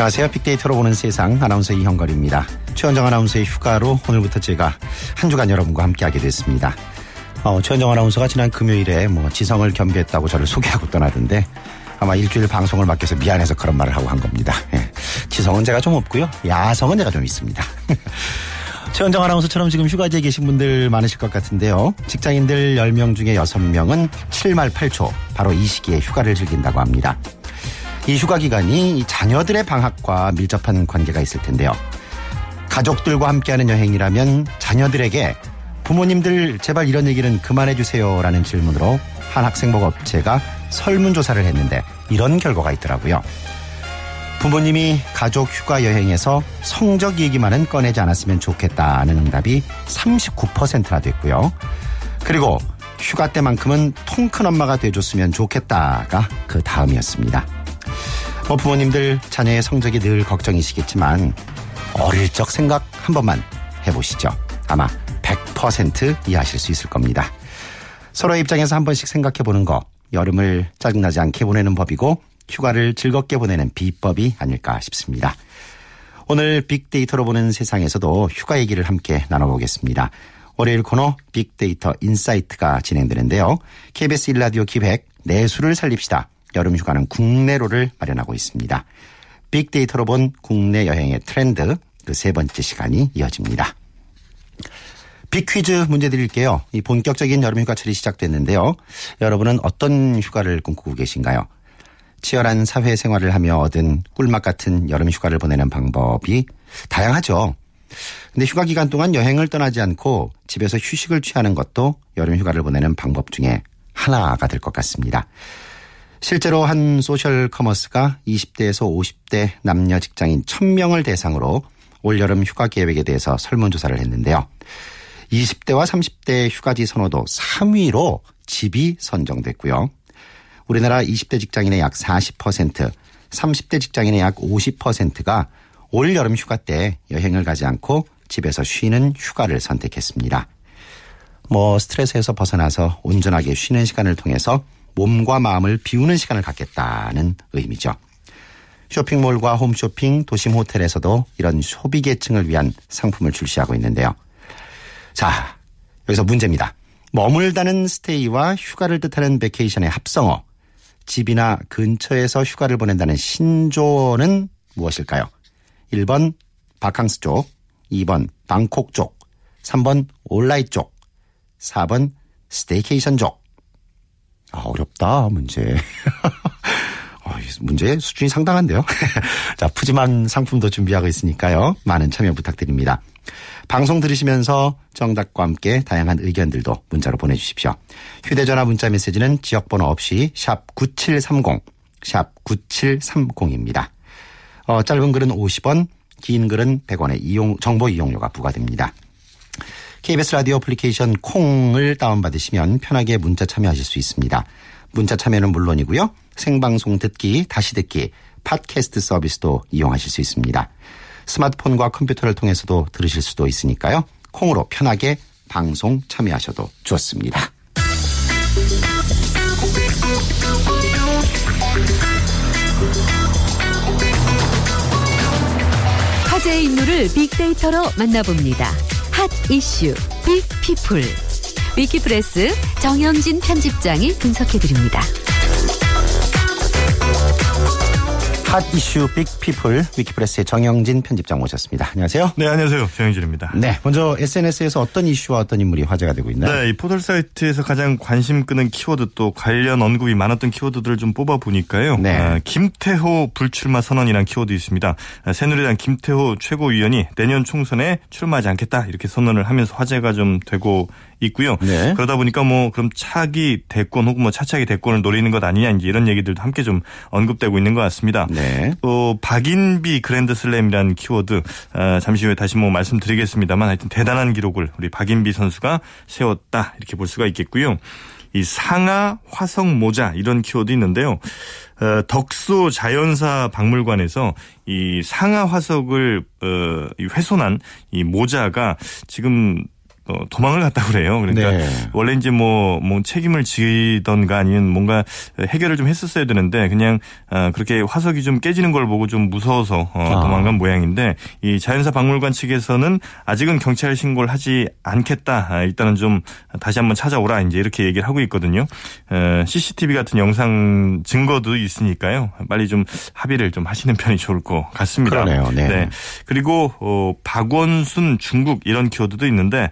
안녕하세요. 빅데이터로 보는 세상 아나운서 이형걸입니다. 최원정 아나운서의 휴가로 오늘부터 제가 한 주간 여러분과 함께하게 됐습니다. 어, 최원정 아나운서가 지난 금요일에 뭐 지성을 겸비했다고 저를 소개하고 떠나던데 아마 일주일 방송을 맡겨서 미안해서 그런 말을 하고 한 겁니다. 예. 지성은 제가 좀 없고요. 야성은 제가 좀 있습니다. 최원정 아나운서처럼 지금 휴가지에 계신 분들 많으실 것 같은데요. 직장인들 10명 중에 6명은 7말 8초 바로 이 시기에 휴가를 즐긴다고 합니다. 이 휴가 기간이 자녀들의 방학과 밀접한 관계가 있을 텐데요. 가족들과 함께하는 여행이라면 자녀들에게 부모님들 제발 이런 얘기는 그만해 주세요라는 질문으로 한 학생복 업체가 설문조사를 했는데 이런 결과가 있더라고요. 부모님이 가족 휴가 여행에서 성적 얘기만은 꺼내지 않았으면 좋겠다는 응답이 39%나 됐고요. 그리고 휴가 때만큼은 통 큰 엄마가 돼줬으면 좋겠다가 그 다음이었습니다. 뭐 부모님들 자녀의 성적이 늘 걱정이시겠지만 어릴 적 생각 한 번만 해보시죠. 아마 100% 이해하실 수 있을 겁니다. 서로의 입장에서 한 번씩 생각해보는 거 여름을 짜증나지 않게 보내는 법이고 휴가를 즐겁게 보내는 비법이 아닐까 싶습니다. 오늘 빅데이터로 보는 세상에서도 휴가 얘기를 함께 나눠보겠습니다. 월요일 코너 빅데이터 insight가 진행되는데요. KBS 1라디오 기획 내수를 살립시다. 여름 휴가는 국내로를 마련하고 있습니다. 빅데이터로 본 국내 여행의 트렌드 그 세 번째 시간이 이어집니다. 빅퀴즈 문제 드릴게요. 이 본격적인 여름 휴가철이 시작됐는데요. 여러분은 어떤 휴가를 꿈꾸고 계신가요? 치열한 사회생활을 하며 얻은 꿀맛 같은 여름 휴가를 보내는 방법이 다양하죠. 근데 휴가 기간 동안 여행을 떠나지 않고 집에서 휴식을 취하는 것도 여름 휴가를 보내는 방법 중에 하나가 될 것 같습니다. 실제로 한 social commerce가 20대에서 50대 남녀 직장인 1000명을 대상으로 올여름 휴가 계획에 대해서 설문조사를 했는데요. 20대와 30대 휴가지 선호도 3위로 집이 선정됐고요. 우리나라 20대 직장인의 약 40%, 30대 직장인의 약 50%가 올 여름 휴가 때 여행을 가지 않고 집에서 쉬는 휴가를 선택했습니다. 뭐 스트레스에서 벗어나서 온전하게 쉬는 시간을 통해서 몸과 마음을 비우는 시간을 갖겠다는 의미죠. 쇼핑몰과 홈쇼핑, 도심 호텔에서도 이런 소비계층을 위한 상품을 출시하고 있는데요. 자, 여기서 문제입니다. 머물다는 stay와 휴가를 뜻하는 vacation의 합성어. 집이나 근처에서 휴가를 보낸다는 신조어는 무엇일까요? 1번 바캉스족, 2번 방콕족, 3번 all night족, 4번 staycation족. 아, 어렵다, 문제. 어, 문제 수준이 상당한데요. 자, 푸짐한 상품도 준비하고 있으니까요. 많은 참여 부탁드립니다. 방송 들으시면서 정답과 함께 다양한 의견들도 문자로 보내주십시오. 휴대전화 문자 메시지는 지역번호 없이 샵 9730, 샵 9730입니다. 어, 짧은 글은 50원, 긴 글은 100원의 이용, 정보 이용료가 부과됩니다. KBS 라디오 애플리케이션 콩을 다운받으시면 편하게 문자 참여하실 수 있습니다. 문자 참여는 물론이고요. 생방송 듣기, 다시 듣기, 팟캐스트 서비스도 이용하실 수 있습니다. 스마트폰과 컴퓨터를 통해서도 들으실 수도 있으니까요. 콩으로 편하게 방송 참여하셔도 좋습니다. 화제의 인물을 빅데이터로 만나봅니다. hot issue big people 위키프레스 정영진 편집장이 분석해드립니다. hot issue big people 위키프레스의 정영진 편집장 모셨습니다. 안녕하세요. 네, 안녕하세요. 정영진입니다. 네, 먼저 SNS에서 어떤 이슈와 어떤 인물이 화제가 되고 있나요? 네, 이 포털 사이트에서 가장 관심 끄는 키워드 또 관련 언급이 많았던 키워드들을 좀 뽑아 보니까요. 네. 아, 김태호 불출마 선언이란 키워드 있습니다. 아, 새누리당 김태호 최고위원이 내년 총선에 출마하지 않겠다 이렇게 선언을 하면서 화제가 좀 되고 있고요. 네. 그러다 보니까 뭐 그럼 차기 대권 혹은 뭐 차차기 대권을 노리는 것 아니냐 이제 이런 얘기들도 함께 좀 언급되고 있는 것 같습니다. 네. 또 박인비 그랜드슬램이라는 키워드 아, 잠시 후에 다시 뭐 말씀드리겠습니다만 하여튼 대단한 기록을 우리 박인비 선수가 세웠다 이렇게 볼 수가 있겠고요. 이 상하 화성 모자 이런 키워드 있는데요. 어, 덕소 자연사 박물관에서 이 상하 화석을 어, 이 훼손한 이 모자가 지금 어, 도망을 갔다 그래요. 그러니까 네. 원래 이제 뭐, 뭐 책임을 지던가 아니면 뭔가 해결을 좀 했었어야 되는데 그냥 어, 그렇게 화석이 좀 깨지는 걸 보고 좀 무서워서 어, 아. 도망간 모양인데 이 자연사 박물관 측에서는 아직은 경찰 신고를 하지 않겠다. 아, 일단은 좀 다시 한번 찾아오라 이제 이렇게 얘기를 하고 있거든요. 어, CCTV 같은 영상 증거도 있으니까요. 빨리 좀 합의를 좀 하시는 편이 좋을 것 같습니다. 그러네요. 네. 그리고 어, 박원순 중국 이런 키워드도 있는데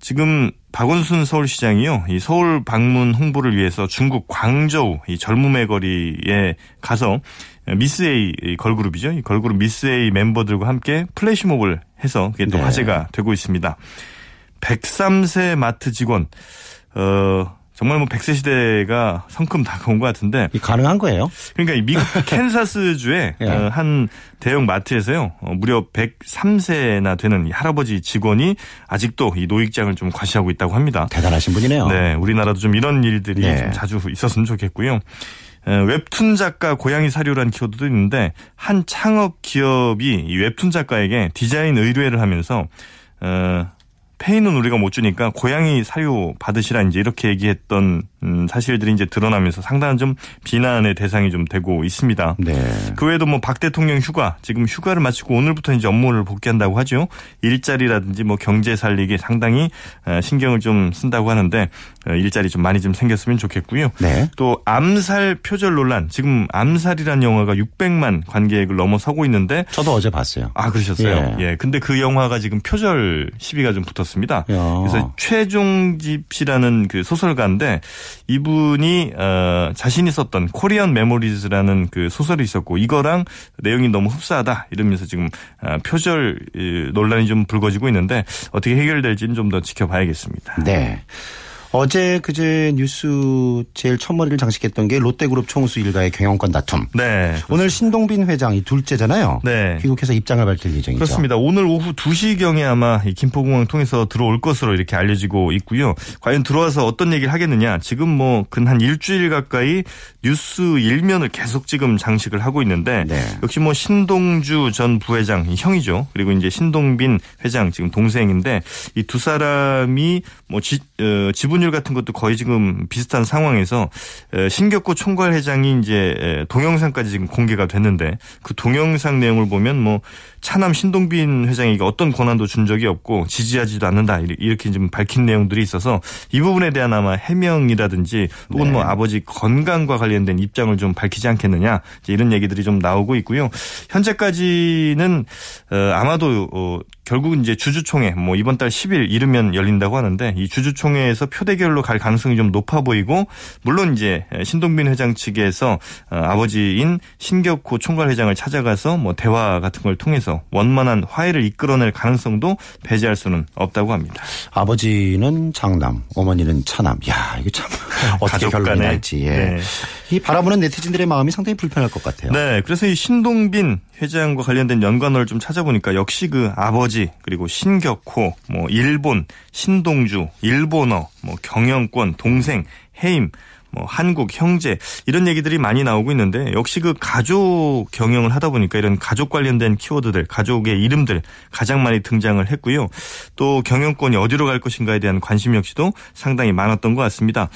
지금 박원순 서울시장이요. 이 서울 방문 홍보를 위해서 중국 광저우 이 젊음의 거리에 가서 미스 A 이 걸그룹이죠. 이 걸그룹 미스 A 멤버들과 함께 플래시몹을 해서 그게 또 네. 화제가 되고 있습니다. 103세 마트 직원 어 정말 뭐 100세 시대가 성큼 다가온 것 같은데 이 가능한 거예요? 그러니까 이 미국 캔사스주의 예. 어, 한 대형 마트에서요 어, 무려 103세나 되는 이 할아버지 직원이 아직도 이 노익장을 좀 과시하고 있다고 합니다. 대단하신 분이네요. 네, 우리나라도 좀 이런 일들이 네. 좀 자주 있었으면 좋겠고요. 어, 웹툰 작가 고양이 사료라는 키워드도 있는데 한 창업 기업이 이 웹툰 작가에게 디자인 의뢰를 하면서 어, 페이는 우리가 못 주니까 고양이 사료 받으시라 이제 이렇게 얘기했던 음, 사실들이 이제 드러나면서 상당한 좀 비난의 대상이 좀 되고 있습니다. 네. 그 외에도 뭐 박 대통령 휴가 지금 휴가를 마치고 오늘부터 이제 업무를 복귀한다고 하죠. 일자리라든지 뭐 경제 살리기 상당히 어, 신경을 좀 쓴다고 하는데 어, 일자리 좀 많이 좀 생겼으면 좋겠고요. 네. 또 암살 표절 논란 지금 암살이라는 영화가 600만 관객을 넘어서고 있는데 저도 어제 봤어요. 아 그러셨어요. 예. 예. 근데 그 영화가 지금 표절 시비가 좀 붙었 습니다. 야. 그래서 최종집 씨라는 그 소설가인데 이분이 어 자신이 썼던 코리안 메모리즈라는 그 소설이 있었고 이거랑 내용이 너무 흡사하다 이러면서 지금 어, 표절 이, 논란이 좀 불거지고 있는데 어떻게 해결될지는 좀 더 지켜봐야겠습니다. 네. 어제 그제 뉴스 제일 첫머리를 장식했던 게 롯데그룹 총수 일가의 경영권 다툼. 네. 오늘 신동빈 회장이 둘째잖아요. 네. 귀국해서 입장을 밝힐 예정이죠. 그렇습니다. 오늘 오후 2시경에 아마 이 김포공항 통해서 들어올 것으로 이렇게 알려지고 있고요. 과연 들어와서 어떤 얘기를 하겠느냐. 지금 뭐 근 한 일주일 가까이 뉴스 일면을 계속 지금 장식을 하고 있는데 네. 역시 뭐 신동주 전 부회장 이 형이죠. 그리고 이제 신동빈 회장 지금 동생인데 이 두 사람이 뭐 지, 어, 지분 율 같은 것도 거의 지금 비슷한 상황에서 에, 신격고 총괄 회장이 이제 에, 동영상까지 지금 공개가 됐는데 그 동영상 내용을 보면 뭐 차남 신동빈 회장에게 어떤 권한도 준 적이 없고 지지하지도 않는다 이렇게- 좀 밝힌 내용들이 있어서 이 부분에 대한 아마 해명이라든지 혹은 네. 뭐 아버지 건강과 관련된 입장을 좀 밝히지 않겠느냐 이런 얘기들이 좀 나오고 있고요. 현재까지는 어, 아마도 어, 결국은 이제 주주총회 뭐 이번 달 10일 이르면 열린다고 하는데 이 주주총회에서 표 대결로 갈 가능성이 좀 높아 보이고 물론 이제 신동빈 회장 측에서 어, 아버지인 신격호 총괄 회장을 찾아가서 뭐 대화 같은 걸 통해서 원만한 화해를 이끌어낼 가능성도 배제할 수는 없다고 합니다. 아버지는 장남, 어머니는 차남. 야, 이거 참 어떻게 결론이. 날지. 예. 네. 이 바라보는 네티즌들의 마음이 상당히 불편할 것 같아요. 네, 그래서 이 신동빈 회장과 관련된 연관어를 좀 찾아보니까 역시 그 아버지 그리고 신격호, 뭐 일본, 신동주, 일본어, 뭐 경영권, 동생, 해임. 뭐 한국 형제 이런 얘기들이 많이 나오고 있는데 역시 그 가족 경영을 하다 보니까 이런 가족 관련된 키워드들 가족의 이름들 가장 많이 등장을 했고요. 또 경영권이 어디로 갈 것인가에 대한 관심 역시도 상당히 많았던 것 같습니다.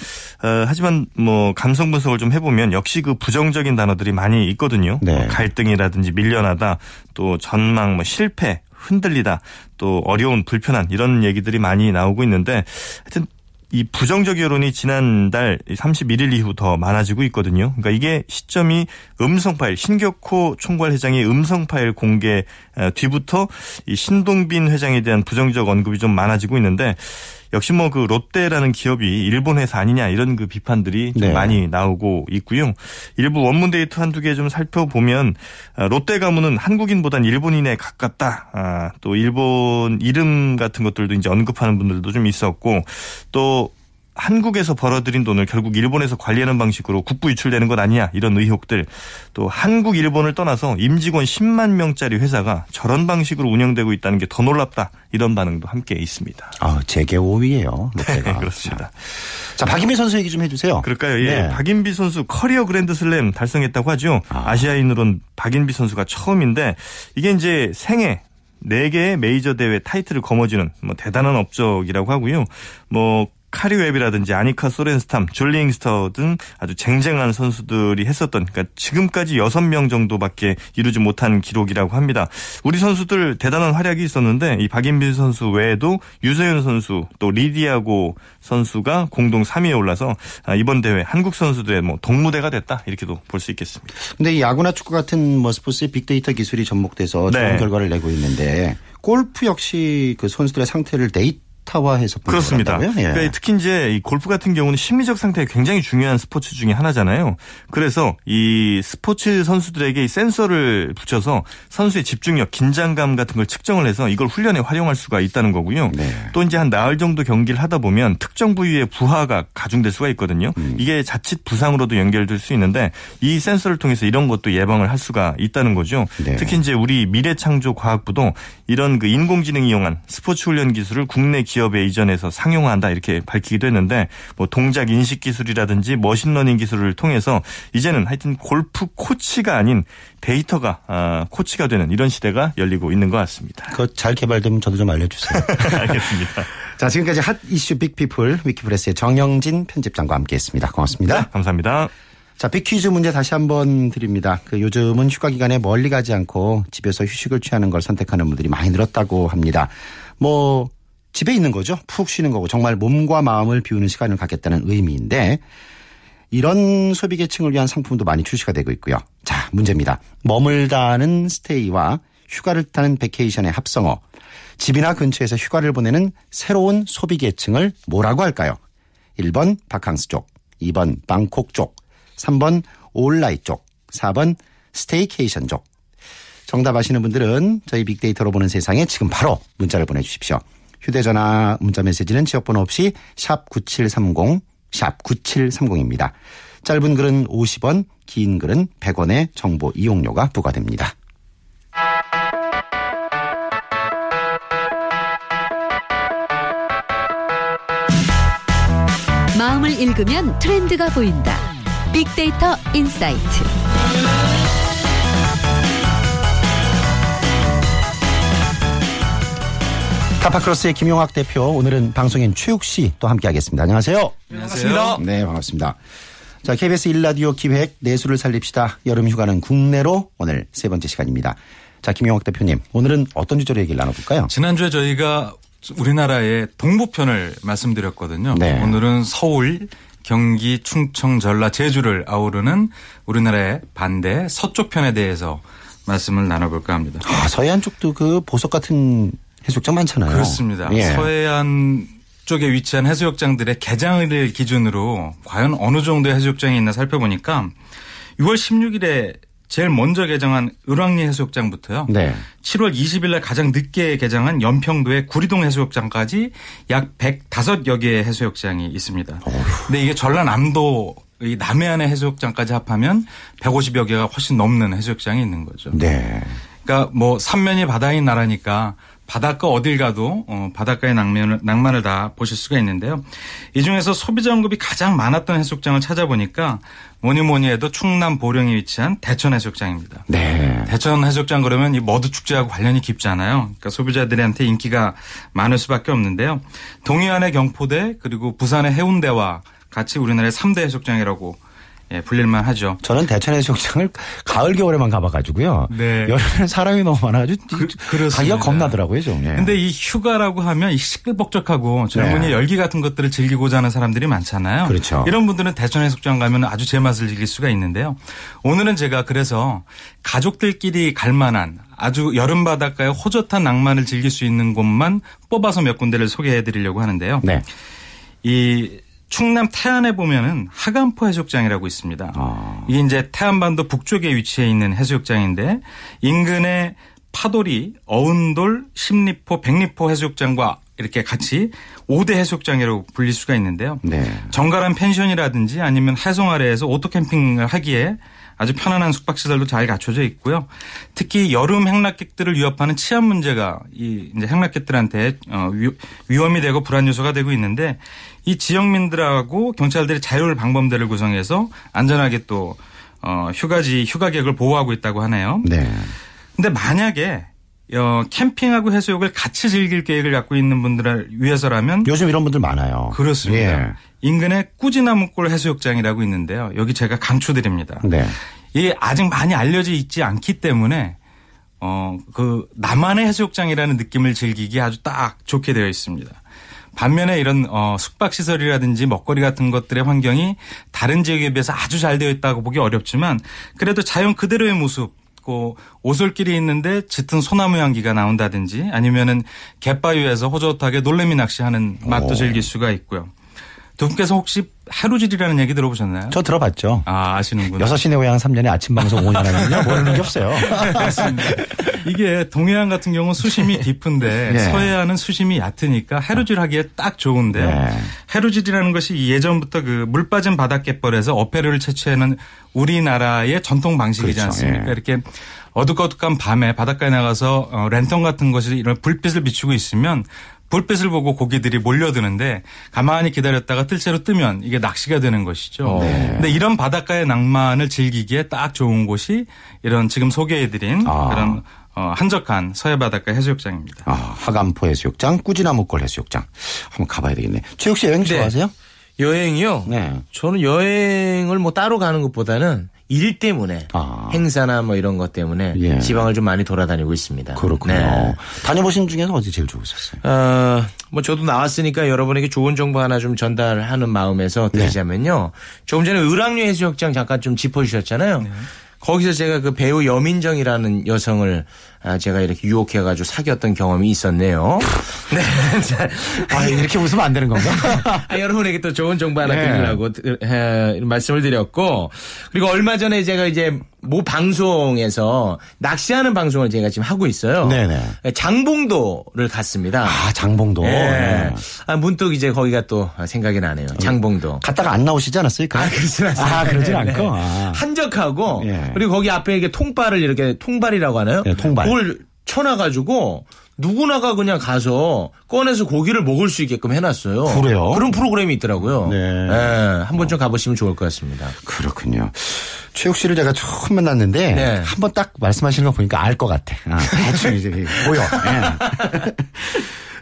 어, 하지만 뭐 감성 분석을 좀 해보면 역시 그 부정적인 단어들이 많이 있거든요. 네. 뭐 갈등이라든지 밀려나다 또 전망 뭐 실패 흔들리다 또 어려운 불편한 이런 얘기들이 많이 나오고 있는데 하여튼 이 부정적 여론이 지난달 31일 이후 더 많아지고 있거든요. 그러니까 이게 시점이 음성 파일 신격호 총괄 회장의 음성 파일 공개 어, 뒤부터 이 신동빈 회장에 대한 부정적 언급이 좀 많아지고 있는데 역시 뭐 그 롯데라는 기업이 일본 회사 아니냐 이런 그 비판들이 좀 네. 많이 나오고 있고요. 일부 원문 데이터 한두 개 좀 살펴보면 아, 롯데 가문은 한국인보단 일본인에 가깝다. 아, 또 일본 이름 같은 것들도 이제 언급하는 분들도 좀 있었고 또 한국에서 벌어들인 돈을 결국 일본에서 관리하는 방식으로 국부 유출되는 것 아니냐 이런 의혹들 또 한국 일본을 떠나서 임직원 10만 명짜리 회사가 저런 방식으로 운영되고 있다는 게 더 놀랍다 이런 반응도 함께 있습니다. 아, 재계 5위예요. 롯데가. 네, 그렇습니다. 자, 박인비 선수 얘기 좀 해주세요. 그럴까요? 예. 네. 박인비 선수 커리어 그랜드슬램 달성했다고 하죠. 아. 아시아인으로는 박인비 선수가 처음인데 이게 이제 생애 4개의 메이저 대회 타이틀을 거머쥐는 뭐 대단한 업적이라고 하고요. 뭐 카리 웹이라든지 아니카 소렌스탐, 줄리 잉스터 등 아주 쟁쟁한 선수들이 했었던 그러니까 지금까지 6명 정도밖에 이루지 못한 기록이라고 합니다. 우리 선수들 대단한 활약이 있었는데 이 박인빈 선수 외에도 유소연 선수 또 리디아고 선수가 공동 3위에 올라서 아, 이번 대회 한국 선수들의 뭐 동무대가 됐다 이렇게도 볼 수 있겠습니다. 근데 이 야구나 축구 같은 뭐 스포츠의 빅데이터 기술이 접목돼서 좋은 네. 결과를 내고 있는데 골프 역시 그 선수들의 상태를 데이터 타화해서 그렇습니다. 예. 그러니까 특히 이제 이 골프 같은 경우는 심리적 상태가 굉장히 중요한 스포츠 중에 하나잖아요. 그래서 이 스포츠 선수들에게 이 센서를 붙여서 선수의 집중력, 긴장감 같은 걸 측정을 해서 이걸 훈련에 활용할 수가 있다는 거고요. 네. 또 이제 한 나흘 정도 경기를 하다 보면 특정 부위의 부하가 가중될 수가 있거든요. 음. 이게 자칫 부상으로도 연결될 수 있는데 이 센서를 통해서 이런 것도 예방을 할 수가 있다는 거죠. 네. 특히 이제 우리 미래창조과학부도 이런 그 인공지능 이용한 스포츠 훈련 기술을 국내 기업에 이전해서 상용화한다 이렇게 밝히기도 했는데 뭐 동작 인식 기술이라든지 machine learning 기술을 통해서 이제는 하여튼 골프 코치가 아닌 데이터가 아, 코치가 되는 이런 시대가 열리고 있는 것 같습니다. 그거 잘 개발되면 저도 좀 알려주세요. 알겠습니다. 자, 지금까지 hot issue big people 위키프레스의 정영진 편집장과 함께했습니다. 고맙습니다. 감사합니다. 자, big 퀴즈 문제 다시 한번 드립니다. 그 요즘은 휴가 기간에 멀리 가지 않고 집에서 휴식을 취하는 걸 선택하는 분들이 많이 늘었다고 합니다. 뭐 집에 있는 거죠. 푹 쉬는 거고 정말 몸과 마음을 비우는 시간을 갖겠다는 의미인데 이런 소비 계층을 위한 상품도 많이 출시가 되고 있고요. 자, 문제입니다. 머물다는 stay와 휴가를 뜻하는 vacation의 합성어. 집이나 근처에서 휴가를 보내는 새로운 소비 계층을 뭐라고 할까요? 1번 바캉스족, 2번 방콕족, 3번 all night족, 4번 staycation족. 정답 아시는 분들은 저희 빅데이터로 보는 세상에 지금 바로 문자를 보내주십시오. 휴대전화 문자 메시지는 지역번호 없이 샵 9730, 샵 9730입니다. 짧은 글은 50원, 긴 글은 100원의 정보 이용료가 부과됩니다. 마음을 읽으면 트렌드가 보인다. 빅데이터 insight. 타파크로스의 김용학 대표, 오늘은 방송인 최욱 씨 또 함께하겠습니다. 안녕하세요. 안녕하세요. 네, 반갑습니다. 자, KBS 1라디오 기획 내수를 살립시다. 여름 휴가는 국내로 오늘 세 번째 시간입니다. 자, 김용학 대표님, 오늘은 어떤 주제로 얘기를 나눠볼까요? 지난주에 저희가 우리나라의 동부편을 말씀드렸거든요. 네. 오늘은 서울, 경기, 충청, 전라, 제주를 아우르는 우리나라의 반대 서쪽 편에 대해서 말씀을 나눠볼까 합니다. 아, 서해안 쪽도 그 보석 같은 해수욕장 많잖아요. 그렇습니다. 예. 서해안 쪽에 위치한 해수욕장들의 개장을 기준으로 과연 어느 정도의 해수욕장이 있나 살펴보니까 6월 16일에 제일 먼저 개장한 을왕리 해수욕장부터요. 네. 7월 20일 날 가장 늦게 개장한 연평도의 구리동 해수욕장까지 약 105여 개의 해수욕장이 있습니다. 근데 이게 전라남도 이 남해안의 해수욕장까지 합하면 150여 개가 훨씬 넘는 해수욕장이 있는 거죠. 네. 그러니까 뭐 삼면이 바다인 나라니까 바닷가 어딜 가도 어, 바닷가의 낭만을, 낭만을 다 보실 수가 있는데요. 이 중에서 소비자 언급이 가장 많았던 해수욕장을 찾아보니까 뭐니 뭐니 해도 충남 보령에 위치한 대천 해수욕장입니다. 네. 대천 해수욕장 그러면 이 머드 축제하고 관련이 깊잖아요. 그러니까 소비자들한테 인기가 많을 수밖에 없는데요. 동해안의 경포대 그리고 부산의 해운대와 같이 우리나라의 3대 해수욕장이라고 예, 불릴만 하죠. 저는 대천 해수욕장을 가을 겨울에만 가봐가지고요. 네. 여름에는 사람이 너무 많아가지고 그- 그렇습니다. 가기가 겁나더라고요, 좀. 예. 근데 이 휴가라고 하면 이 시끌벅적하고 젊은이 네. 열기 같은 것들을 즐기고자 하는 사람들이 많잖아요. 그렇죠. 이런 분들은 대천 해수욕장 가면 아주 제맛을 즐길 수가 있는데요. 오늘은 제가 그래서 가족들끼리 갈 만한 아주 여름 바닷가에 호젓한 낭만을 즐길 수 있는 곳만 뽑아서 몇 군데를 소개해 드리려고 하는데요. 네. 이 충남 태안에 보면은 하간포 해수욕장이라고 있습니다. 아. 이게 이제 태안반도 북쪽에 위치해 있는 해수욕장인데 인근에 파도리, 어운돌, 십리포, 백리포 해수욕장과 이렇게 같이 5대 해수욕장이라고 불릴 수가 있는데요. 네. 정갈한 펜션이라든지 아니면 해송 아래에서 오토캠핑을 하기에 아주 편안한 숙박시설도 잘 갖춰져 있고요. 특히 여름 행락객들을 위협하는 치안 문제가 이 이제 행락객들한테 어, 위- 위험이 되고 불안 요소가 되고 있는데 이 지역민들하고 경찰들이 자율 방범대를 구성해서 안전하게 또 어, 휴가지 휴가객을 보호하고 있다고 하네요. 네. 근데 만약에 어, 캠핑하고 해수욕을 같이 즐길 계획을 갖고 있는 분들을 위해서라면 요즘 이런 분들 많아요. 그렇습니다. 예. 인근에 꾸지나무골 해수욕장이라고 있는데요. 여기 제가 강추드립니다. 네. 이게 아직 많이 알려져 있지 않기 때문에 어, 그 나만의 해수욕장이라는 느낌을 즐기기 아주 딱 좋게 되어 있습니다. 반면에 이런 어, 숙박 시설이라든지 먹거리 같은 것들의 환경이 다른 지역에 비해서 아주 잘 되어 있다고 보기 어렵지만 그래도 자연 그대로의 모습 고 오솔길이 있는데 짙은 소나무 향기가 나온다든지 아니면은 갯바위에서 호젓하게 놀래미 낚시하는 맛도 오. 즐길 수가 있고요. 두 분께서 혹시 하루질이라는 얘기 들어보셨나요? 저 들어봤죠. 아 아시는군요. 여섯 시내 고향 3년에 아침 방송 5년 하면요. 모르는 게 없어요. 이게 동해안 같은 경우는 수심이 깊은데 네. 서해안은 수심이 얕으니까 해루질 하기에 딱 좋은데요. 네. 해루질이라는 것이 예전부터 그 물 빠진 바닷갯벌에서 어패류를 채취하는 우리나라의 전통 방식이지 그렇죠. 않습니까? 예. 이렇게 어둑어둑한 밤에 바닷가에 나가서 어, 랜턴 같은 것이 이런 불빛을 비추고 있으면 불빛을 보고 고기들이 몰려드는데 가만히 기다렸다가 뜰채로 뜨면 이게 낚시가 되는 것이죠. 네. 근데 이런 바닷가의 낭만을 즐기기에 딱 좋은 곳이 이런 지금 소개해드린 아. 그런 어, 한적한 서해 바닷가 해수욕장입니다. 아, 하간포 해수욕장, 꾸지나무골 해수욕장. 한번 가봐야 되겠네. 최욱 씨 여행 좋아하세요? 여행이요? 네. 저는 여행을 뭐 따로 가는 것보다는 일 때문에 아. 행사나 뭐 이런 것 때문에 예. 지방을 좀 많이 돌아다니고 있습니다. 그렇군요. 네. 다녀보신 중에서 어디 제일 좋으셨어요? 어, 뭐 저도 나왔으니까 여러분에게 좋은 정보 하나 좀 전달하는 마음에서 네. 드리자면요. 조금 전에 을왕류 해수욕장 잠깐 좀 짚어주셨잖아요. 네. 거기서 제가 그 배우 여민정이라는 여성을 아, 제가 이렇게 유혹해가지고 사귀었던 경험이 있었네요. 네. 자, 아, 이렇게 웃으면 안 되는 건가? 아, 여러분에게 또 좋은 정보 하나 네. 드리려고 드- 에, 말씀을 드렸고 그리고 얼마 전에 제가 이제 모 방송에서 낚시하는 방송을 제가 지금 하고 있어요. 네네. 장봉도를 갔습니다. 아, 장봉도. 예. 네. 아, 문득 이제 거기가 또 생각이 나네요. 장봉도. 갔다가 안 나오시지 않았어요? 아, 그러진 않습니다. 아, 그러진 네, 않고. 네. 아. 한적하고 예. 그리고 거기 앞에 이게 통발을 이렇게 통발이라고 하나요? 네, 통발. 그걸 쳐놔가지고 누구나가 그냥 가서 꺼내서 고기를 먹을 수 있게끔 해놨어요. 그래요? 그런 프로그램이 있더라고요. 네. 예, 한번 좀 가보시면 좋을 것 같습니다. 그렇군요. 최욱 씨를 제가 처음 만났는데 네. 한번 딱 말씀하시는 거 보니까 알 것 같아. 아, 대충 이제 보여. 예.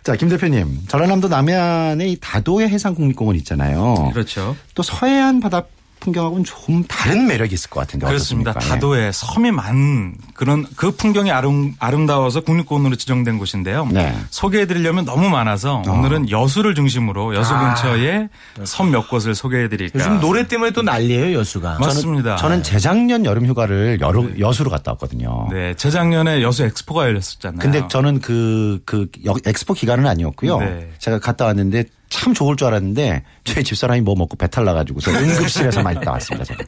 자, 김 대표님. 전라남도 남해안에 이 다도해 해상국립공원 있잖아요. 그렇죠. 또 서해안 바다 풍경하고는 좀 다른 매력이 있을 것 같은데 그렇습니다. 어떻습니까? 다도에 섬이 많은 그런 그 풍경이 아름, 아름다워서 국립공원으로 지정된 곳인데요. 네. 소개해드리려면 너무 많아서 오늘은 여수를 중심으로 여수 아. 근처에 섬 몇 곳을 소개해드릴까. 요즘 노래 때문에 또 난리예요, 여수가. 맞- 맞습니다. 저는 재작년 여름 휴가를 여러, 여수로 갔다 왔거든요. 네, 재작년에 여수 엑스포가 열렸었잖아요. 근데 저는 그, 그, 여- 엑스포 기간은 아니었고요. 네. 제가 갔다 왔는데 참 좋을 줄 알았는데 저희 집사람이 뭐 먹고 배탈 나가지고 서 응급실에서 많이 있다 왔습니다. 제가.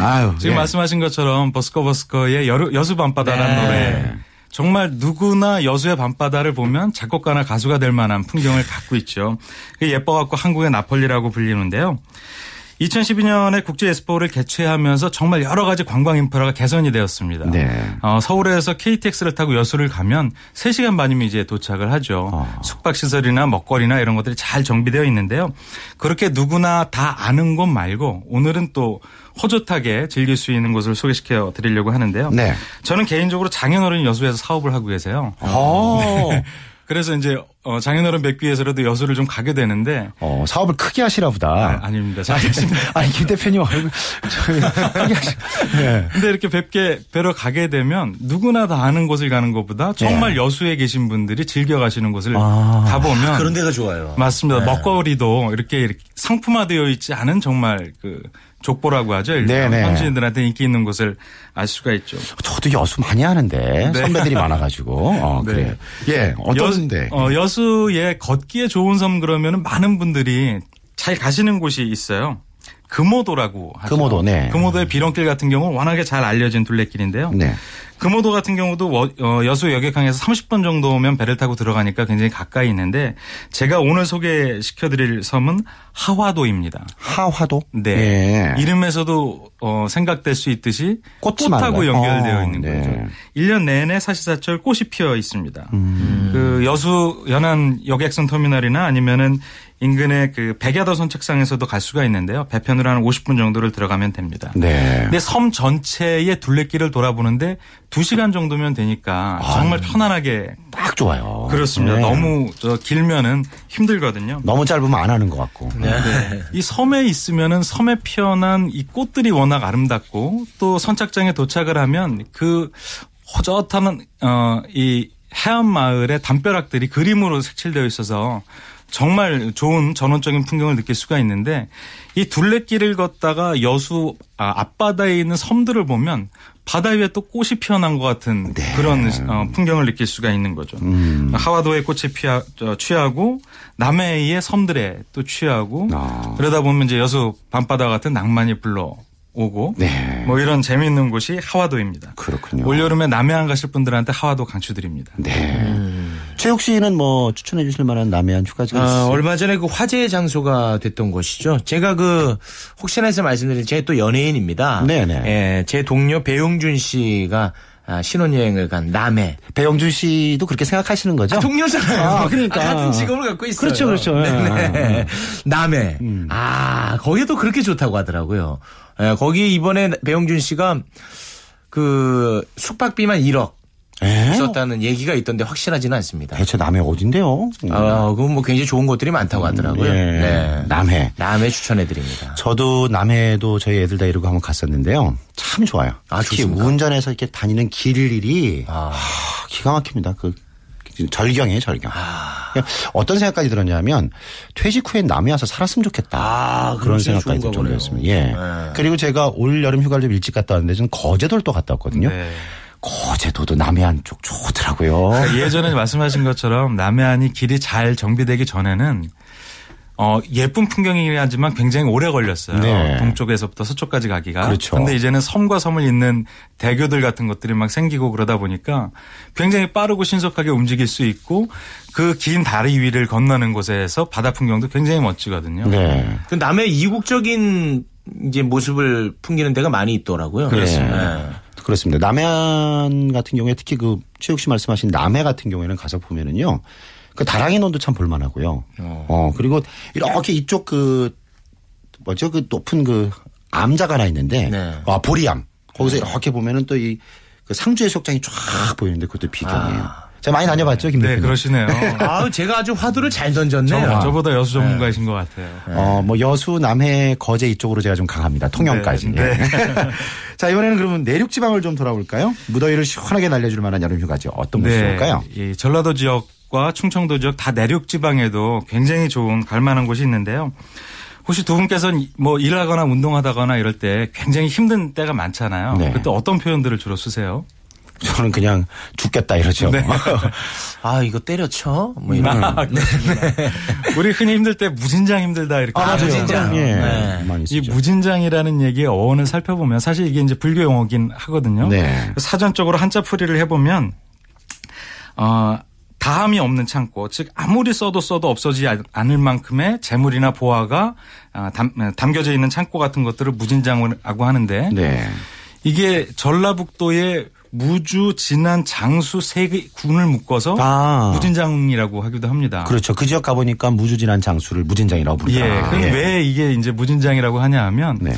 아유. 지금 예. 말씀하신 것처럼 버스커버스커의 여수 밤바다라는 네. 노래. 정말 누구나 여수의 밤바다를 보면 작곡가나 가수가 될 만한 풍경을 갖고 있죠. 예뻐갖고 한국의 나폴리라고 불리는데요. 2012년에 국제 엑스포를 개최하면서 정말 여러 가지 관광 인프라가 개선이 되었습니다. 네. 어, 서울에서 KTX를 타고 여수를 가면 3시간 반이면 이제 도착을 하죠. 어. 숙박 시설이나 먹거리나 이런 것들이 잘 정비되어 있는데요. 그렇게 누구나 다 아는 곳 말고 오늘은 또 호젓하게 즐길 수 있는 곳을 소개시켜 드리려고 하는데요. 네. 저는 개인적으로 장인어른 여수에서 사업을 하고 계세요. 어. 그래서 이제 어, 장인어른 뵙기 위해서라도 여수를 좀 가게 되는데 어, 사업을 크게 하시나 보다. 아, 아닙니다. 잘하십니다. 아니, 김 대표님 얼굴, 저기, 크게 하시, 네. 근데 이렇게 뵙게 뵈러 가게 되면 누구나 다 아는 곳을 가는 것보다 정말 여수에 계신 분들이 즐겨 가시는 곳을 네. 아. 가보면 그런 데가 좋아요. 맞습니다. 먹거리도 이렇게, 이렇게 상품화되어 있지 않은 정말 그 족보라고 하죠. 일단 네네. 현지인들한테 인기 있는 곳을 알 수가 있죠. 저도 여수 많이 하는데 네. 선배들이 많아가지고 어, 네. 그래요. 예, 어떤데? 여수, 어, 여수에 걷기에 좋은 섬 그러면은 많은 분들이 잘 가시는 곳이 있어요. 금오도라고 하죠. 금오도, 네. 금오도의 비렁길 같은 경우는 워낙에 잘 알려진 둘레길인데요. 네. 금오도 같은 경우도 워- 어, 여수 여객항에서 30분 정도면 배를 타고 들어가니까 굉장히 가까이 있는데 제가 오늘 소개시켜드릴 섬은 하화도입니다. 하화도. 네. 예. 이름에서도 어, 생각될 수 있듯이 꽃이 꽃하고 많아요. 연결되어 어, 있는 네. 거죠. 1년 내내 사시사철 꽃이 피어 있습니다. 음. 그 여수 연안 여객선 터미널이나 아니면은 인근의 그 백야도 선착장에서도 갈 수가 있는데요. 배편으로 한 50분 정도를 들어가면 됩니다. 네. 근데 섬 전체의 둘레길을 돌아보는데 2시간 정도면 되니까 정말 편안하게 딱 좋아요. 그렇습니다. 네. 너무 저 길면은 힘들거든요. 너무 짧으면 안 하는 것 같고. 네. 이 섬에 있으면은 섬에 피어난 이 꽃들이 워낙 아름답고 또 선착장에 도착을 하면 그 허젓한 어이 해안 마을의 담벼락들이 그림으로 색칠되어 있어서 정말 좋은 전원적인 풍경을 느낄 수가 있는데 이 둘레길을 걷다가 여수 아, 앞바다에 있는 섬들을 보면 바다 위에 또 꽃이 피어난 것 같은 네. 그런 어, 풍경을 느낄 수가 있는 거죠. 음. 하와도의 꽃에 피하, 저, 취하고 남해의 섬들에 또 취하고 아. 그러다 보면 이제 여수 밤바다 같은 낭만이 불러 오고 네. 뭐 이런 재미있는 곳이 하와도입니다. 그렇군요. 올 여름에 남해안 가실 분들한테 하와도 강추드립니다. 네. 최욱 씨는 뭐 추천해 주실 만한 남해안 휴가지가 아, 있어요? 얼마 전에 그 화제의 장소가 됐던 곳이죠. 제가 그 혹시나 해서 말씀드린 제가 또 연예인입니다. 네네. 예, 제 동료 배용준 씨가 아, 신혼여행을 간 남해. 배영준 씨도 그렇게 생각하시는 거죠? 동료잖아요. 아, 그러니까. 아, 같은 직업을 갖고 있어요. 그렇죠, 그렇죠. 네네. 예. 남해. 음. 아, 거기도 그렇게 좋다고 하더라고요. 예, 거기 이번에 배용준 씨가 그 숙박비만 1억 에? 썼다는 얘기가 있던데 확실하지는 않습니다. 대체 남해 어딘데요? 아, 그건 뭐 굉장히 좋은 곳들이 많다고 하더라고요. 예. 네. 남해. 남해 추천해드립니다. 저도 남해도 저희 애들 다 이러고 한번 갔었는데요. 참 좋아요. 아, 특히 좋습니까? 운전해서 이렇게 다니는 길일이 아. 하, 기가 막힙니다. 그 절경이에요, 절경. 아. 어떤 생각까지 들었냐면 퇴직 후에 남해 와서 살았으면 좋겠다. 아, 그런 생각까지 들. 정도였습니다. 예. 네. 그리고 제가 올 여름 휴가를 좀 일찍 갔다 왔는데 저는 거제도를 또 갔다 왔거든요. 네. 거제도도 남해안 쪽 좋더라고요. 그러니까 예전에 말씀하신 것처럼 남해안이 길이 잘 정비되기 전에는 어, 예쁜 풍경이긴 하지만 굉장히 오래 걸렸어요. 네. 동쪽에서부터 서쪽까지 가기가. 그렇죠. 근데 이제는 섬과 섬을 잇는 대교들 같은 것들이 막 생기고 그러다 보니까 굉장히 빠르고 신속하게 움직일 수 있고 그 긴 다리 위를 건너는 곳에서 바다 풍경도 굉장히 멋지거든요. 네. 그 남해 이국적인 이제 모습을 풍기는 데가 많이 있더라고요. 그렇습니다. 네. 그렇습니다. 남해안 같은 경우에 특히 그 최욱 씨 말씀하신 남해 같은 경우에는 가서 보면은요. 그 다랑이 논도 참 볼만하고요. 어. 그리고 이렇게 이쪽 그 뭐죠 그 높은 그 암자가 하나 있는데 네. 아 보리암 거기서 이렇게 보면은 또 이 그 상주의 속장이 쫙 보이는데 그것도 비경이에요. 제가 많이 다녀봤죠, 김 네. 그러시네요. 아, 제가 아주 화두를 잘 던졌네요. 저, 보다 여수 전문가이신 것 같아요. 어, 뭐 여수, 남해, 거제 이쪽으로 제가 좀 강합니다. 통영까지. 네, 예. 자, 이번에는 그러면 내륙 지방을 좀 돌아볼까요? 무더위를 시원하게 날려줄 만한 여름 휴가죠. 어떤 곳이 좋을까요? 이 전라도 지역 과 충청도 지역 다 내륙 지방에도 굉장히 좋은 갈만한 곳이 있는데요. 혹시 두 분께서는 뭐 일하거나 운동하다거나 이럴 때 굉장히 힘든 때가 많잖아요. 네. 그때 어떤 표현들을 주로 쓰세요? 저는 그냥 죽겠다 이러죠. 네. 아, 이거 때려쳐? 뭐 이런. 우리 흔히 힘들 때 무진장 힘들다 이렇게 아, 맞아요. 무진장. 예. 네. 이. 무진장이라는 얘기의 어원을 살펴보면 사실 이게 이제 불교 용어긴 하거든요. 네. 사전적으로 한자 풀이를 해보면 어, 다함이 없는 창고, 즉 아무리 써도 써도 없어지지 않을 만큼의 재물이나 보화가 아, 담, 담겨져 있는 창고 같은 것들을 무진장이라고 하는데 네. 이게 전라북도의 무주, 진안, 장수 세 개 군을 묶어서 아. 무진장이라고 하기도 합니다. 그렇죠. 그 지역 가보니까 무주진한 장수를 무진장이라고 예. 부르더라. 그럼 왜 이게 이제 무진장이라고 하냐 하면 네.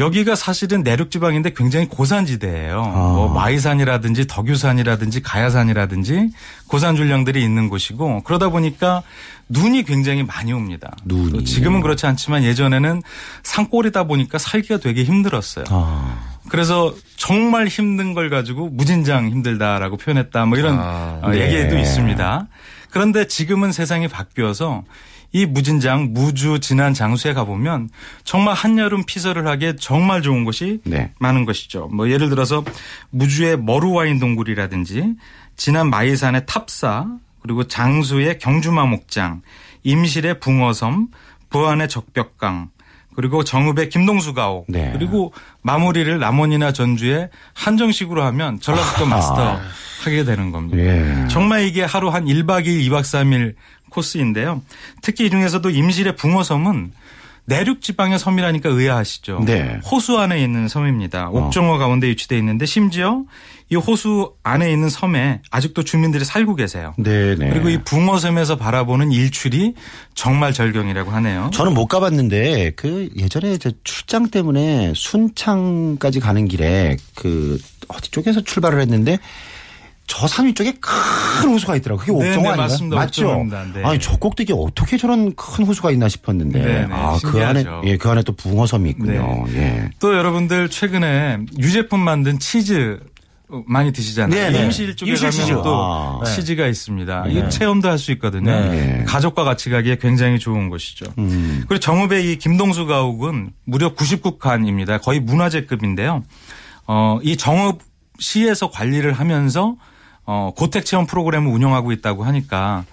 여기가 사실은 내륙 지방인데 굉장히 고산지대예요. 아. 뭐 마이산이라든지 덕유산이라든지 가야산이라든지 고산 줄령들이 있는 곳이고 그러다 보니까 눈이 굉장히 많이 옵니다. 눈이. 또 지금은 그렇지 않지만 예전에는 산골이다 보니까 살기가 되게 힘들었어요. 아. 그래서 정말 힘든 걸 가지고 무진장 힘들다라고 표현했다. 뭐 이런 아, 어, 네. 얘기도 있습니다. 그런데 지금은 세상이 바뀌어서 이 무진장 무주 진안 장수에 가보면 정말 한여름 피서를 하기에 정말 좋은 곳이 네. 많은 것이죠. 뭐 예를 들어서 무주의 머루와인 동굴이라든지 진안 마이산의 탑사 그리고 장수의 경주마 목장 임실의 붕어섬 부안의 적벽강 그리고 정읍의 김동수 가옥 네. 그리고 마무리를 남원이나 전주의 한정식으로 하면 전라북도 마스터 하게 되는 겁니다. 예. 정말 이게 하루 한 1박 2일, 2박 3일 코스인데요. 특히 이 중에서도 임실의 붕어섬은 내륙 지방의 섬이라니까 의아하시죠. 네. 호수 안에 있는 섬입니다. 옥정호 가운데 위치돼 있는데 심지어 이 호수 안에 있는 섬에 아직도 주민들이 살고 계세요. 네 네. 그리고 이 붕어섬에서 바라보는 일출이 정말 절경이라고 하네요. 저는 못 가봤는데 그 예전에 저 출장 때문에 순창까지 가는 길에 그 어디 쪽에서 출발을 했는데 저 산 위 쪽에 큰 호수가 있더라고요. 그게 네, 옥정호 네, 아닌가요? 맞습니다. 맞죠? 네. 아니 저 꼭대기 어떻게 저런 큰 호수가 있나 싶었는데 네, 네, 아그 안에. 예 그 안에 또 붕어섬이 있군요. 예. 또 여러분들 최근에 유제품 만든 치즈 많이 드시잖아요. 네, 네. 임실 쪽에 임실 가면 치즈. 또 아. 치즈가 있습니다. 이거 체험도 할 수 있거든요. 네. 가족과 같이 가기에 굉장히 좋은 곳이죠. 음. 그리고 정읍의 이 김동수 가옥은 무려 99칸입니다. 거의 문화재급인데요. 어, 이 정읍 시에서 관리를 하면서 어, 고택 체험 프로그램을 운영하고 있다고 하니까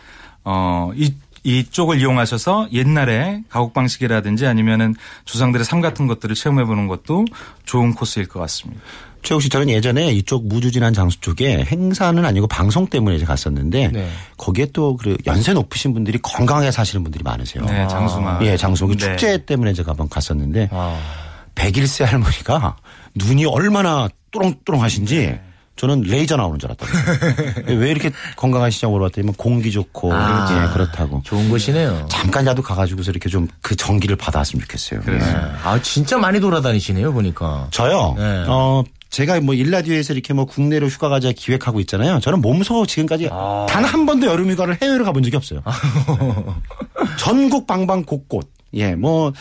어, 이 이쪽을 이용하셔서 옛날에 가옥 방식이라든지 아니면은 조상들의 삶 같은 것들을 체험해 보는 것도 좋은 코스일 것 같습니다. 최욱 씨 저는 예전에 이쪽 무주진한 장수 쪽에 행사는 아니고 방송 때문에 이제 갔었는데 네. 거기에 또 그 연세 높으신 분들이 건강하게 사시는 분들이 많으세요. 네, 장수마. 예, 장수 그 네. 축제 때문에 제가 한번 갔었는데 아. 101세 할머니가 눈이 얼마나 또롱또롱하신지 저는 레이저 나오는 줄 알았더라고요. 왜 이렇게 건강하시냐고 물어봤더니 공기 좋고 아. 예, 그렇다고. 좋은 곳이네요. 잠깐이라도 가가지고서 이렇게 좀 그 전기를 받아왔으면 좋겠어요. 네. 예. 아 진짜 많이 돌아다니시네요 보니까. 저요. 네. 어 제가 뭐 일라디오에서 이렇게 뭐 국내로 휴가 가자 기획하고 있잖아요. 저는 몸소 지금까지 아. 단한 번도 여름 휴가를 해외로 가본 적이 없어요. 전국 방방 곳곳. 예, 뭐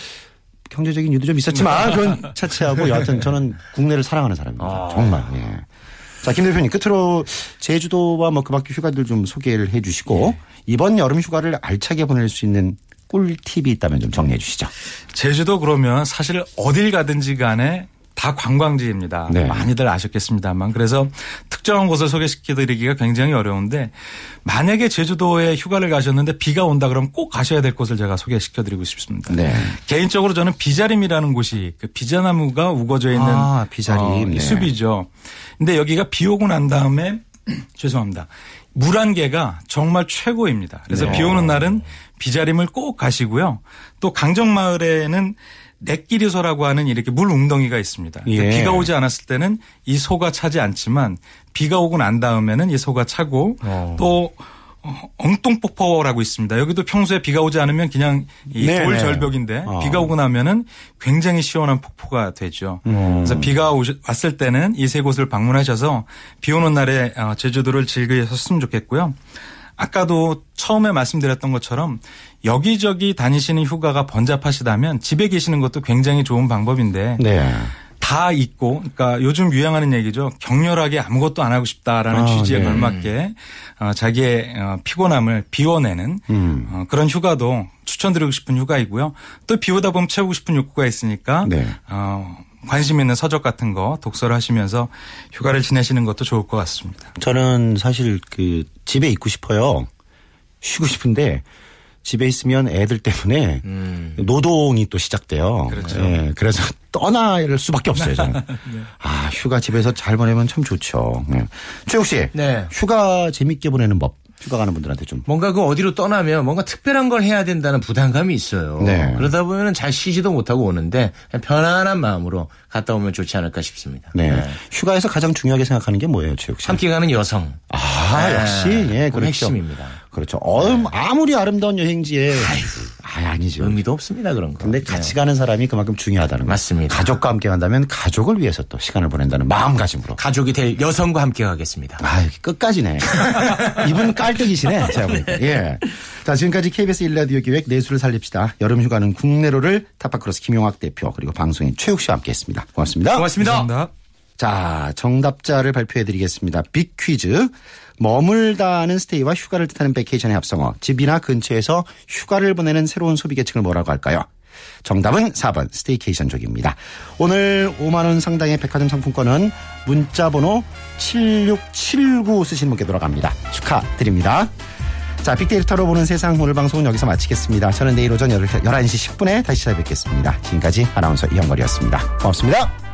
경제적인 이유도 좀 있었지만 그건 차치하고 여하튼 저는 국내를 사랑하는 사람입니다. 아. 정말. 예. 자, 김 대표님 끝으로 제주도와 뭐 그 밖에 휴가들 좀 소개를 해 주시고 이번 여름 휴가를 알차게 보낼 수 있는 꿀팁이 있다면 좀 정리해 주시죠. 제주도 그러면 사실 어딜 가든지 간에 다 관광지입니다. 네. 많이들 아셨겠습니다만. 그래서 특정한 곳을 소개시켜드리기가 굉장히 어려운데 만약에 제주도에 휴가를 가셨는데 비가 온다 그러면 꼭 가셔야 될 곳을 제가 소개시켜드리고 싶습니다. 네. 개인적으로 저는 비자림이라는 곳이 그 비자나무가 우거져 있는 아, 비자림. 어, 이 네. 숲이죠. 근데 여기가 비 오고 난 다음에 죄송합니다. 물 안개가 정말 최고입니다. 그래서 네. 비 오는 날은 비자림을 꼭 가시고요. 또 강정마을에는 넷끼리소라고 하는 이렇게 물 웅덩이가 있습니다. 예. 비가 오지 않았을 때는 이 소가 차지 않지만 비가 오고 난 다음에는 이 소가 차고 어. 또 어, 엉뚱폭포라고 있습니다. 여기도 평소에 비가 오지 않으면 그냥 이 네네. 돌 절벽인데 어. 비가 오고 나면은 굉장히 시원한 폭포가 되죠. 음. 그래서 비가 오시, 왔을 때는 이 세 곳을 방문하셔서 비 오는 날에 어, 제주도를 즐기셨으면 좋겠고요. 아까도 처음에 말씀드렸던 것처럼 여기저기 다니시는 휴가가 번잡하시다면 집에 계시는 것도 굉장히 좋은 방법인데 네. 다 있고, 그러니까 요즘 유행하는 얘기죠. 격렬하게 아무것도 안 하고 싶다라는 아, 취지에 네. 걸맞게 어, 자기의 어, 피곤함을 비워내는 음. 어, 그런 휴가도 추천드리고 싶은 휴가이고요. 또 비오다 보면 채우고 싶은 욕구가 있으니까 네. 어, 관심 있는 서적 같은 거 독서를 하시면서 휴가를 지내시는 것도 좋을 것 같습니다. 저는 사실 그 집에 있고 싶어요. 쉬고 싶은데 집에 있으면 애들 때문에 노동이 또 시작돼요. 그렇죠. 예, 그래서 떠날 수밖에 없어요. 저는. 아 휴가 집에서 잘 보내면 참 좋죠. 예. 최욱 씨, 네. 휴가 재밌게 보내는 법. 휴가 가는 분들한테 좀. 뭔가 그 어디로 떠나면 뭔가 특별한 걸 해야 된다는 부담감이 있어요. 네. 그러다 보면 잘 쉬지도 못하고 오는데 그냥 편안한 마음으로 갔다 오면 좋지 않을까 싶습니다. 네. 네. 휴가에서 가장 중요하게 생각하는 게 뭐예요, 최욱 씨? 함께 가는 여성. 아, 네. 역시, 예, 그렇죠. 핵심입니다. 그렇죠. 어, 아무리 아름다운 여행지에. 아, 아니죠. 의미도 없습니다 그런 거. 근데 같이 네. 가는 사람이 그만큼 중요하다는 거. 맞습니다. 가족과 함께 간다면 가족을 위해서 또 시간을 보낸다는 마음가짐으로. 가족이 될 여성과 함께 가겠습니다. 아, 끝까지네. 이분 깔때기시네. 제가 보니까. 예. 자, 지금까지 KBS 일라디오 기획 내수를 살립시다. 여름 휴가는 국내로를 타파크로스 김용학 대표 그리고 방송인 최욱 씨와 함께 했습니다. 고맙습니다. 고맙습니다. 자, 정답자를 발표해 드리겠습니다. big 퀴즈. 머물다는 stay와 휴가를 뜻하는 vacation의 합성어. 집이나 근처에서 휴가를 보내는 새로운 소비 계층을 뭐라고 할까요? 정답은 4번 staycation족입니다. 오늘 5만 원 상당의 백화점 상품권은 문자 번호 7679 쓰시는 분께 돌아갑니다. 축하드립니다. 자, 빅데이터로 보는 세상 오늘 방송은 여기서 마치겠습니다. 저는 내일 오전 11시 10분에 다시 찾아뵙겠습니다. 지금까지 아나운서 이영걸이었습니다. 고맙습니다.